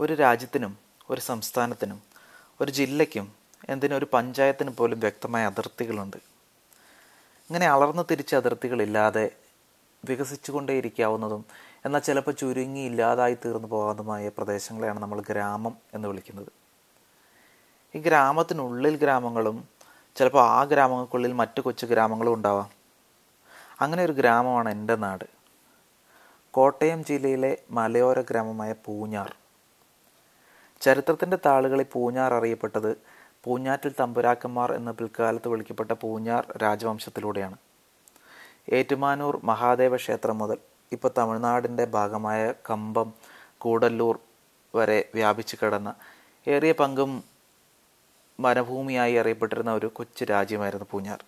ഒരു രാജ്യത്തിനും ഒരു സംസ്ഥാനത്തിനും ഒരു ജില്ലയ്ക്കും എന്തിനും ഒരു പഞ്ചായത്തിനും പോലും വ്യക്തമായ അതിർത്തികളുണ്ട്. ഇങ്ങനെ അളർന്നു തിരിച്ച അതിർത്തികളില്ലാതെ വികസിച്ചുകൊണ്ടേയിരിക്കാവുന്നതും എന്നാൽ ചിലപ്പോൾ ചുരുങ്ങി ഇല്ലാതായി തീർന്നു പോകാതുമായ പ്രദേശങ്ങളെയാണ് നമ്മൾ ഗ്രാമം എന്ന് വിളിക്കുന്നത്. ഈ ഗ്രാമത്തിനുള്ളിൽ ഗ്രാമങ്ങളും ചിലപ്പോൾ ആ ഗ്രാമങ്ങൾക്കുള്ളിൽ മറ്റു കൊച്ചു ഗ്രാമങ്ങളും ഉണ്ടാവാം. അങ്ങനെ ഒരു ഗ്രാമമാണ് എന്റെ നാട്. കോട്ടയം ജില്ലയിലെ മലയോര ഗ്രാമമായ പൂഞ്ഞാർ. ചരിത്രത്തിന്റെ താളുകളിൽ പൂഞ്ഞാർ അറിയപ്പെട്ടത് പൂഞ്ഞാറ്റിൽ തമ്പുരാക്കന്മാർ എന്ന പിൽക്കാലത്ത് വിളിക്കപ്പെട്ട പൂഞ്ഞാർ രാജവംശത്തിലൂടെയാണ്. ഏറ്റുമാനൂർ മഹാദേവ ക്ഷേത്രം മുതൽ ഇപ്പോൾ തമിഴ്നാടിന്റെ ഭാഗമായ കമ്പം കൂടല്ലൂർ വരെ വ്യാപിച്ചു കിടന്ന ഏറിയ പങ്കും വനഭൂമിയായി അറിയപ്പെട്ടിരുന്ന ഒരു കൊച്ചു രാജ്യമായിരുന്നു പൂഞ്ഞാർ.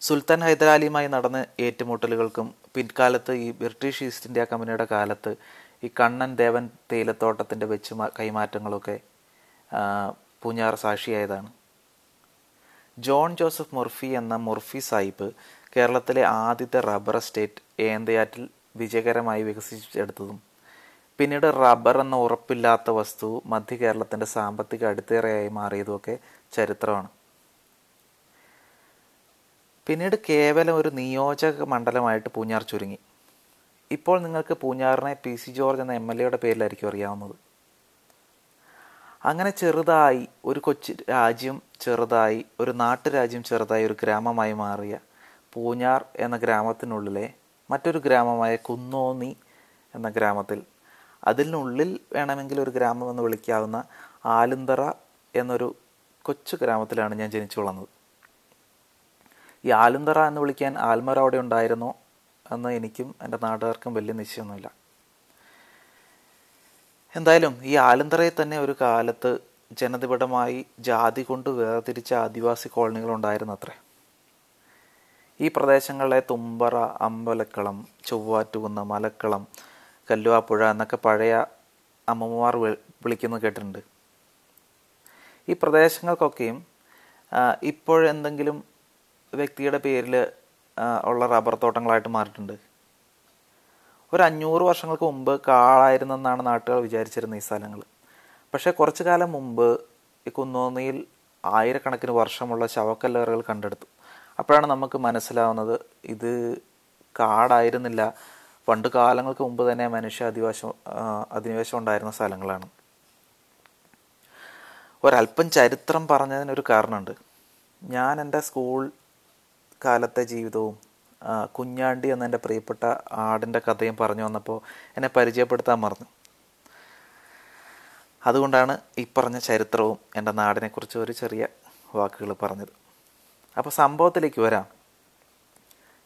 സുൽത്താൻ ഹൈദരാലിയുമായി നടന്ന ഏറ്റുമുട്ടലുകൾക്കും പിൻകാലത്ത് ഈ ബ്രിട്ടീഷ് ഈസ്റ്റ് ഇന്ത്യ കമ്പനിയുടെ കാലത്ത് ഈ കണ്ണൻ ദേവൻ തേയിലത്തോട്ടത്തിന്റെ വെച്ച് കൈമാറ്റങ്ങളൊക്കെ പൂഞ്ഞാർ സാക്ഷിയായതാണ്. ജോൺ ജോസഫ് മുർഫി എന്ന മുർഫി സാഹിബ് കേരളത്തിലെ ആദ്യത്തെ റബ്ബർ എസ്റ്റേറ്റ് ഏന്തയാറ്റിൽ വിജയകരമായി വികസിപ്പിച്ചെടുത്തതും പിന്നീട് റബ്ബർ എന്ന ഉറപ്പില്ലാത്ത വസ്തു മധ്യ കേരളത്തിന്റെ സാമ്പത്തിക അടിത്തറയായി മാറിയതുമൊക്കെ ചരിത്രമാണ്. പിന്നീട് കേവലം ഒരു നിയോജക മണ്ഡലമായിട്ട് പൂഞ്ഞാർ ചുരുങ്ങി. ഇപ്പോൾ നിങ്ങൾക്ക് പൂഞ്ഞാറിനെ പി സി ജോർജ് എന്ന എം എൽ എയുടെ പേരിലായിരിക്കും അറിയാവുന്നത്. അങ്ങനെ ചെറുതായി ഒരു കൊച്ചു രാജ്യം ചെറുതായി ഒരു നാട്ടുരാജ്യം ചെറുതായി ഒരു ഗ്രാമമായി മാറിയ പൂഞ്ഞാർ എന്ന ഗ്രാമത്തിനുള്ളിലെ മറ്റൊരു ഗ്രാമമായ കുന്നോന്നി എന്ന ഗ്രാമത്തിൽ അതിനുള്ളിൽ വേണമെങ്കിൽ ഒരു ഗ്രാമം എന്ന് വിളിക്കാവുന്ന ആലുന്തറ എന്നൊരു കൊച്ചു ഗ്രാമത്തിലാണ് ഞാൻ ജനിച്ചു വളർന്നത്. ഈ ആലുന്തറ എന്ന് വിളിക്കാൻ ആൽമറ അവിടെ ഉണ്ടായിരുന്നോ? എന്ന് എനിക്കും എന്റെ നാട്ടുകാർക്കും വലിയ നിശ്ചയമൊന്നുമില്ല. എന്തായാലും ഈ ആലന്തറയിൽ തന്നെ ഒരു കാലത്ത് ജനതിപടമായി ജാതി കൊണ്ട് വേർതിരിച്ച ആദിവാസി കോളനികൾ ഉണ്ടായിരുന്നു അത്രേ ഈ പ്രദേശങ്ങളിലെ തുമ്പറ അമ്പലക്കളം ചൊവ്വാറ്റുകുന്ന് മലക്കളം കല്ലുവാപ്പുഴ എന്നൊക്കെ പഴയ അമ്മമാർ വിളിക്കുന്നത് കേട്ടിട്ടുണ്ട്. ഈ പ്രദേശങ്ങൾക്കൊക്കെയും ഇപ്പോഴെന്തെങ്കിലും വ്യക്തിയുടെ പേരിൽ ഉള്ള റബ്ബർ തോട്ടങ്ങളായിട്ട് മാറിയിട്ടുണ്ട്. ഒരു അഞ്ഞൂറ് വർഷങ്ങൾക്ക് മുമ്പ് കാളായിരുന്നെന്നാണ് നാട്ടുകാർ വിചാരിച്ചിരുന്ന ഈ സ്ഥലങ്ങൾ പക്ഷേ കുറച്ചു കാലം മുമ്പ് ഈ കുന്നോന്നിയിൽ ആയിരക്കണക്കിന് വർഷമുള്ള ശവക്കല്ലറുകൾ കണ്ടെടുത്തു. അപ്പോഴാണ് നമുക്ക് മനസ്സിലാവുന്നത് ഇത് കാടായിരുന്നില്ല. പണ്ട് കാലങ്ങൾക്ക് മുമ്പ് തന്നെ മനുഷ്യ അധിവാസം അധിനിവേശം ഉണ്ടായിരുന്ന സ്ഥലങ്ങളാണ്. ഒരല്പം ചരിത്രം പറഞ്ഞതിനൊരു കാരണമുണ്ട്. ഞാൻ എന്റെ സ്കൂൾ കാലത്തെ ജീവിതവും കുഞ്ഞാണ്ടി എന്ന എന്റെ പ്രിയപ്പെട്ട ആടിന്റെ കഥയും പറഞ്ഞു വന്നപ്പോൾ എന്നെ പരിചയപ്പെടുത്താൻ മറന്നു. അതുകൊണ്ടാണ് ഈ പറഞ്ഞ ചരിത്രവും എന്റെ നാടിനെക്കുറിച്ച് ഒരു ചെറിയ വാക്കുകൾ പറഞ്ഞത്. അപ്പോൾ സംഭവത്തിലേക്ക് വരാം.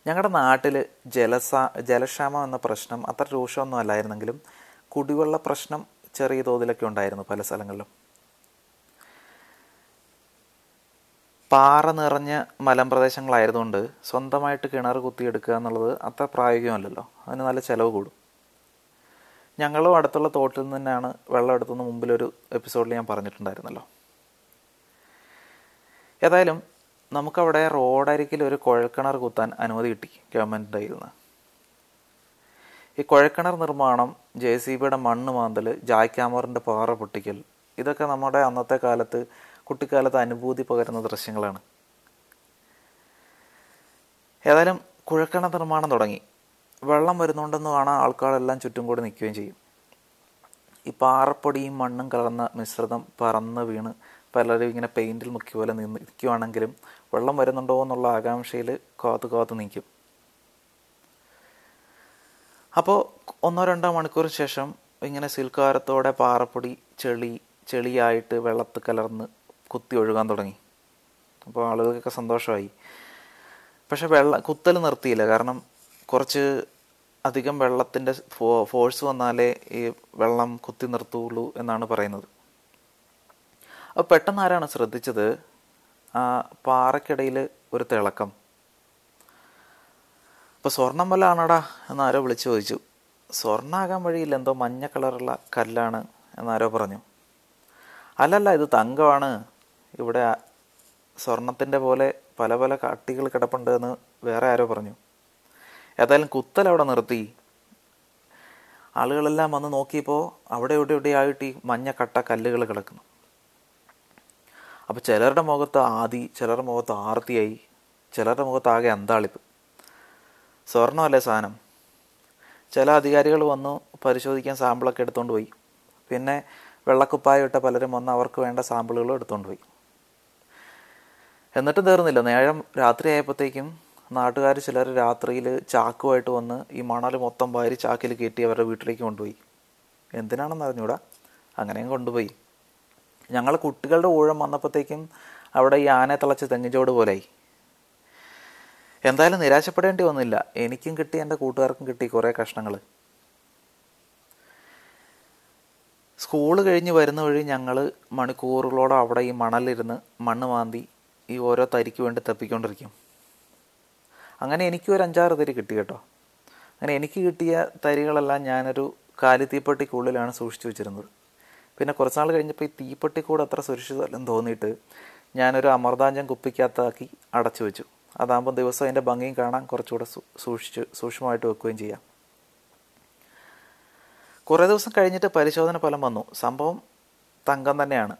ഞങ്ങളുടെ നാട്ടിൽ ജലസാ ജലക്ഷാമം എന്ന പ്രശ്നം അത്ര രൂക്ഷമൊന്നും അല്ലായിരുന്നെങ്കിലും കുടിവെള്ള പ്രശ്നം ചെറിയ തോതിലൊക്കെ ഉണ്ടായിരുന്നു പല സ്ഥലങ്ങളിലും. പാറ നിറഞ്ഞ മലമ്പ്രദേശങ്ങളായതുകൊണ്ട് സ്വന്തമായിട്ട് കിണർ കുത്തിയെടുക്കുക എന്നുള്ളത് അത്ര പ്രായോഗികമല്ലല്ലോ. അതിന് നല്ല ചിലവ് കൂടും. ഞങ്ങളും അടുത്തുള്ള തോട്ടിൽ നിന്ന് തന്നെയാണ് വെള്ളം എടുത്തുനിന്ന് മുമ്പിലൊരു എപ്പിസോഡിൽ ഞാൻ പറഞ്ഞിട്ടുണ്ടായിരുന്നല്ലോ. ഏതായാലും നമുക്കവിടെ റോഡരികിൽ ഒരു കുഴൽക്കിണർ കുത്താൻ അനുമതി കിട്ടി ഗവൺമെന്റിന്റെ കയ്യിൽ നിന്ന്. ഈ കുഴൽക്കിണർ നിർമ്മാണം ജെ സി ബിയുടെ മണ്ണ് മാന്തൽ ജായ്ക്കാമറിന്റെ പാറ പൊട്ടിക്കൽ ഇതൊക്കെ നമ്മുടെ അന്നത്തെ കാലത്ത് കുട്ടിക്കാലത്ത് അനുഭൂതി പകരുന്ന ദൃശ്യങ്ങളാണ്. ഏതായാലും കുഴക്കണ നിർമ്മാണം തുടങ്ങി. വെള്ളം വരുന്നുണ്ടെന്ന് കാണാൻ ആൾക്കാരെല്ലാം ചുറ്റും കൂടി നിൽക്കുകയും ചെയ്യും. ഈ പാറപ്പൊടിയും മണ്ണും കലർന്ന മിശ്രിതം പറന്ന് വീണ് പലരും ഇങ്ങനെ പെയിന്റിൽ മുക്കിയ പോലെ നിന്ന് നിൽക്കുവാണെങ്കിലും വെള്ളം വരുന്നുണ്ടോ എന്നുള്ള ആകാംക്ഷയിൽ കാത്തു കാത്തു നിൽക്കും. അപ്പോൾ ഒന്നോ രണ്ടോ മണിക്കൂർ ശേഷം ഇങ്ങനെ സിൽക്കാരത്തോടെ പാറപ്പൊടി ചെളി ചെളിയായിട്ട് വെള്ളത്ത് കലർന്ന് കുത്തി ഒഴുകാൻ തുടങ്ങി. അപ്പോൾ ആളുകൾക്കൊക്കെ സന്തോഷമായി. പക്ഷെ വെള്ളം കുത്തൽ നിർത്തിയില്ല. കാരണം കുറച്ച് അധികം വെള്ളത്തിന്റെ ഫോ ഫോഴ്സ് വന്നാലേ ഈ വെള്ളം കുത്തി നിർത്തുള്ളൂ എന്നാണ് പറയുന്നത്. അപ്പോൾ പെട്ടെന്ന് ആരാണ് ശ്രദ്ധിച്ചത്? ആ പാറക്കിടയിൽ ഒരു തിളക്കം. അപ്പോൾ സ്വർണം വല്ല ആണടാ എന്നാരോ വിളിച്ചു ചോദിച്ചു. സ്വർണാകാൻ വഴിയില്ല. എന്തോ മഞ്ഞ കളറുള്ള കല്ലാണ് എന്നാരോ പറഞ്ഞു. അല്ലല്ല ഇത് തങ്കമാണ്. ഇവിടെ സ്വർണത്തിന്റെ പോലെ പല പല കാട്ടികൾ കിടപ്പുണ്ട് എന്ന് വേറെ ആരോ പറഞ്ഞു. ഏതായാലും കുത്തൽ അവിടെ നിർത്തി. ആളുകളെല്ലാം വന്ന് നോക്കിയപ്പോൾ അവിടെ ഇവിടെ ഇവിടെ ആയിട്ട് ഈ മഞ്ഞ കട്ട കല്ലുകൾ കിടക്കുന്നു. അപ്പോൾ ചിലരുടെ മുഖത്ത് ആദി ചിലരുടെ മുഖത്ത് ആർത്തിയായി ചിലരുടെ മുഖത്ത് ആകെ അന്താളിപ്പ്. സാധനം? ചില അധികാരികൾ വന്നു പരിശോധിക്കാൻ സാമ്പിളൊക്കെ എടുത്തുകൊണ്ട് പോയി. പിന്നെ വെള്ളക്കുപ്പായ ഇട്ട പലരും വന്ന് അവർക്ക് വേണ്ട സാമ്പിളുകളും എടുത്തുകൊണ്ട് പോയി. എന്നിട്ടും തീർന്നില്ല. നേരം രാത്രി ആയപ്പോഴത്തേക്കും നാട്ടുകാർ ചിലർ രാത്രിയിൽ ചാക്കുമായിട്ട് വന്ന് ഈ മണൽ മൊത്തം വാരി ചാക്കിൽ കയറ്റി അവരുടെ വീട്ടിലേക്ക് കൊണ്ടുപോയി. എന്തിനാണെന്ന് അറിഞ്ഞൂടാ? അങ്ങനെയും കൊണ്ടുപോയി. ഞങ്ങൾ കുട്ടികളുടെ ഊഴം വന്നപ്പോഴത്തേക്കും അവിടെ ഈ ആനയെ തിളച്ച് തെങ്ങിച്ചോട് പോലെയായി എന്തായാലും നിരാശപ്പെടേണ്ടി വന്നില്ല. എനിക്കും കിട്ടി എന്റെ കൂട്ടുകാർക്കും കിട്ടി കുറേ കഷ്ണങ്ങൾ സ്കൂൾ കഴിഞ്ഞ് വരുന്ന വഴി ഞങ്ങൾ മണിക്കൂറുകളോടെ അവിടെ ഈ മണലിരുന്ന് മണ്ണ് മാന്തി ഈ ഓരോ തരിക്ക് വേണ്ടി തപ്പിക്കൊണ്ടിരിക്കും. അങ്ങനെ എനിക്ക് ഒരു അഞ്ചാറ് തരി കിട്ടി കേട്ടോ. അങ്ങനെ എനിക്ക് കിട്ടിയ തരികളെല്ലാം ഞാനൊരു കാലിത്തീപ്പെട്ടിക്കുള്ളിലാണ് സൂക്ഷിച്ചു വെച്ചിരുന്നത്. പിന്നെ കുറച്ച് നാൾ കഴിഞ്ഞപ്പോൾ ഈ തീപ്പെട്ടി തീപ്പെട്ടിക്കൂട് അത്ര സുരക്ഷിതമല്ലെന്ന് തോന്നിയിട്ട് ഞാനൊരു അമർതാഞ്ചം കുപ്പിക്കകത്താക്കി അടച്ചു വെച്ചു. അതാകുമ്പോൾ ദിവസം അതിന്റെ ഭംഗിയും കാണാൻ കുറച്ചുകൂടെ സൂക്ഷിച്ച് സൂക്ഷ്മമായിട്ട് വെക്കുകയും ചെയ്യാം. കുറേ ദിവസം കഴിഞ്ഞിട്ട് പരിശോധന ഫലം വന്നു. സംഭവം തങ്കം തന്നെയാണ്.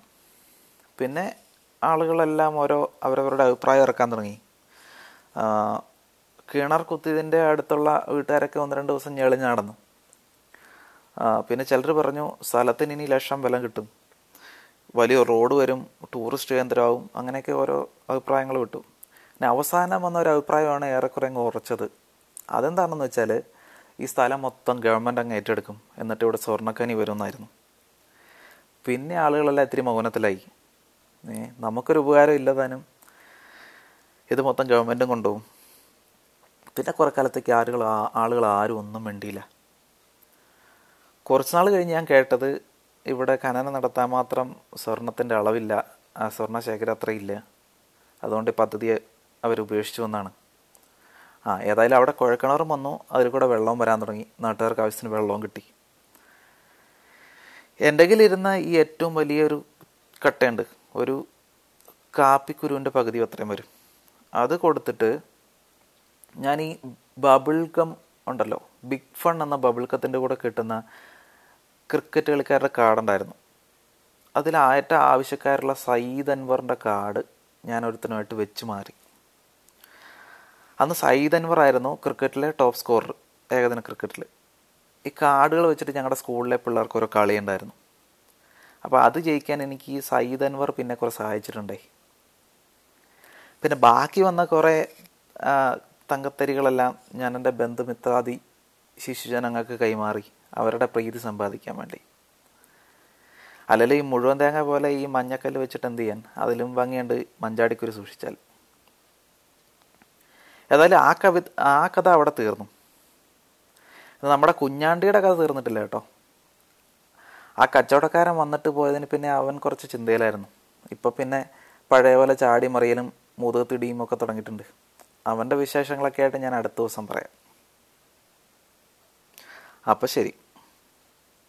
പിന്നെ ആളുകളെല്ലാം ഓരോ അവരവരുടെ അഭിപ്രായം ഇറക്കാൻ തുടങ്ങി. കിണർ കുത്തിയതിന്റെ അടുത്തുള്ള വീട്ടുകാരൊക്കെ ഒന്ന് രണ്ട് ദിവസം ഞെളിഞ്ഞ് നടന്നു. പിന്നെ ചിലർ പറഞ്ഞു സ്ഥലത്തിന് ഇനി ലക്ഷം വില കിട്ടും. വലിയ റോഡ് വരും ടൂറിസ്റ്റ് കേന്ദ്രമാവും അങ്ങനെയൊക്കെ ഓരോ അഭിപ്രായങ്ങൾ വിട്ടു. പിന്നെ അവസാനം വന്ന ഒരു അഭിപ്രായമാണ് ഏറെക്കുറെ അങ്ങ് ഉറച്ചത്. അതെന്താണെന്ന് വെച്ചാൽ ഈ സ്ഥലം മൊത്തം ഗവൺമെന്റ് അങ്ങ് ഏറ്റെടുക്കും. എന്നിട്ട് ഇവിടെ സ്വർണക്കനി വരുമെന്നായിരുന്നു. പിന്നെ ആളുകളെല്ലാം ഇത്തിരി മൗനത്തിലായി. നമുക്കൊരു ഉപകാരം ഇല്ലതാനും ഇത് മൊത്തം ഗവൺമെന്റും കൊണ്ടുപോകും. പിന്നെ കുറേ കാലത്തേക്ക് ആളുകൾ ആളുകൾ ആരും ഒന്നും വേണ്ടിയില്ല കുറച്ച് നാൾ കഴിഞ്ഞ് ഞാൻ കേട്ടത് ഇവിടെ ഖനനം നടത്താൻ മാത്രം സ്വർണത്തിന്റെ അളവില്ല ആ സ്വർണ ശേഖരം അത്രയില്ല. അതുകൊണ്ട് പദ്ധതി അവർ ഉപേക്ഷിച്ചു എന്നാണ്. ആ ഏതായാലും അവിടെ കുഴക്കിണറും വന്നു അതിൽ കൂടെ വെള്ളവും വരാൻ തുടങ്ങി. നാട്ടുകാർക്ക് ആവശ്യത്തിന് വെള്ളവും കിട്ടി. എന്റെ കയ്യിലിരുന്ന ഈ ഏറ്റവും വലിയൊരു കട്ടയുണ്ട്. ഒരു കാപ്പിക്കുരുവിന്റെ പകുതി അത്രയും വരും. അത് കൊടുത്തിട്ട് ഞാൻ ഈ ബബിൾ ഗം ഉണ്ടല്ലോ ബിഗ് ഫൺ എന്ന ബബിൾ കത്തിന്റെ കൂടെ കിട്ടുന്ന ക്രിക്കറ്റ് കളിക്കാരുടെ കാർഡുണ്ടായിരുന്നു ഏറ്റവും ആവശ്യക്കാരുള്ള സയ്യിദ് അൻവറിന്റെ കാർഡ് ഞാൻ ഒരുത്തനുമായിട്ട് വെച്ച് മാറി. അന്ന് സയ്യിദ് അൻവർ ആയിരുന്നു ക്രിക്കറ്റിലെ ടോപ്പ് സ്കോറർ ഏകദിന ക്രിക്കറ്റിൽ ഈ കാർഡുകൾ വെച്ചിട്ട് ഞങ്ങളുടെ സ്കൂളിലെ പിള്ളേർക്ക് ഓരോ കളി ഉണ്ടായിരുന്നു അപ്പോൾ അത് ജയിക്കാൻ എനിക്ക് ഈ സയ്യിദ് അൻവർ പിന്നെ കുറേ സഹായിച്ചിട്ടുണ്ടേ. പിന്നെ ബാക്കി വന്ന കുറേ തങ്കത്തരികളെല്ലാം ഞാൻ എന്റെ ബന്ധുമിത്രാദി ശിശുജനങ്ങൾക്ക് കൈമാറി. അവരുടെ പ്രീതി സമ്പാദിക്കാൻ വേണ്ടി. അല്ലെങ്കിൽ ഈ മുഴുവൻ തേങ്ങ പോലെ ഈ മഞ്ഞക്കല്ല് വെച്ചിട്ട് എന്ത് ചെയ്യാൻ? അതിലും ഭംഗിയുണ്ട് മഞ്ചാടിക്കുരു സൂക്ഷിച്ചാൽ. ഏതായാലും ആ കവി ആ കഥ അവിടെ തീർന്നു. നമ്മുടെ കുഞ്ഞാണ്ടിയുടെ കഥ തീർന്നിട്ടില്ല കേട്ടോ. ആ കച്ചവടക്കാരൻ വന്നിട്ട് പോയതിന് പിന്നെ അവൻ കുറച്ച് ചിന്തയിലായിരുന്നു. ഇപ്പോൾ പിന്നെ പഴയ പോലെ ചാടി മറിയലും മുതുകത്തിടിയും ഒക്കെ തുടങ്ങിയിട്ടുണ്ട്. അവന്റെ വിശേഷങ്ങളൊക്കെ ആയിട്ട് ഞാൻ അടുത്ത ദിവസം പറയാം. അപ്പം ശരി.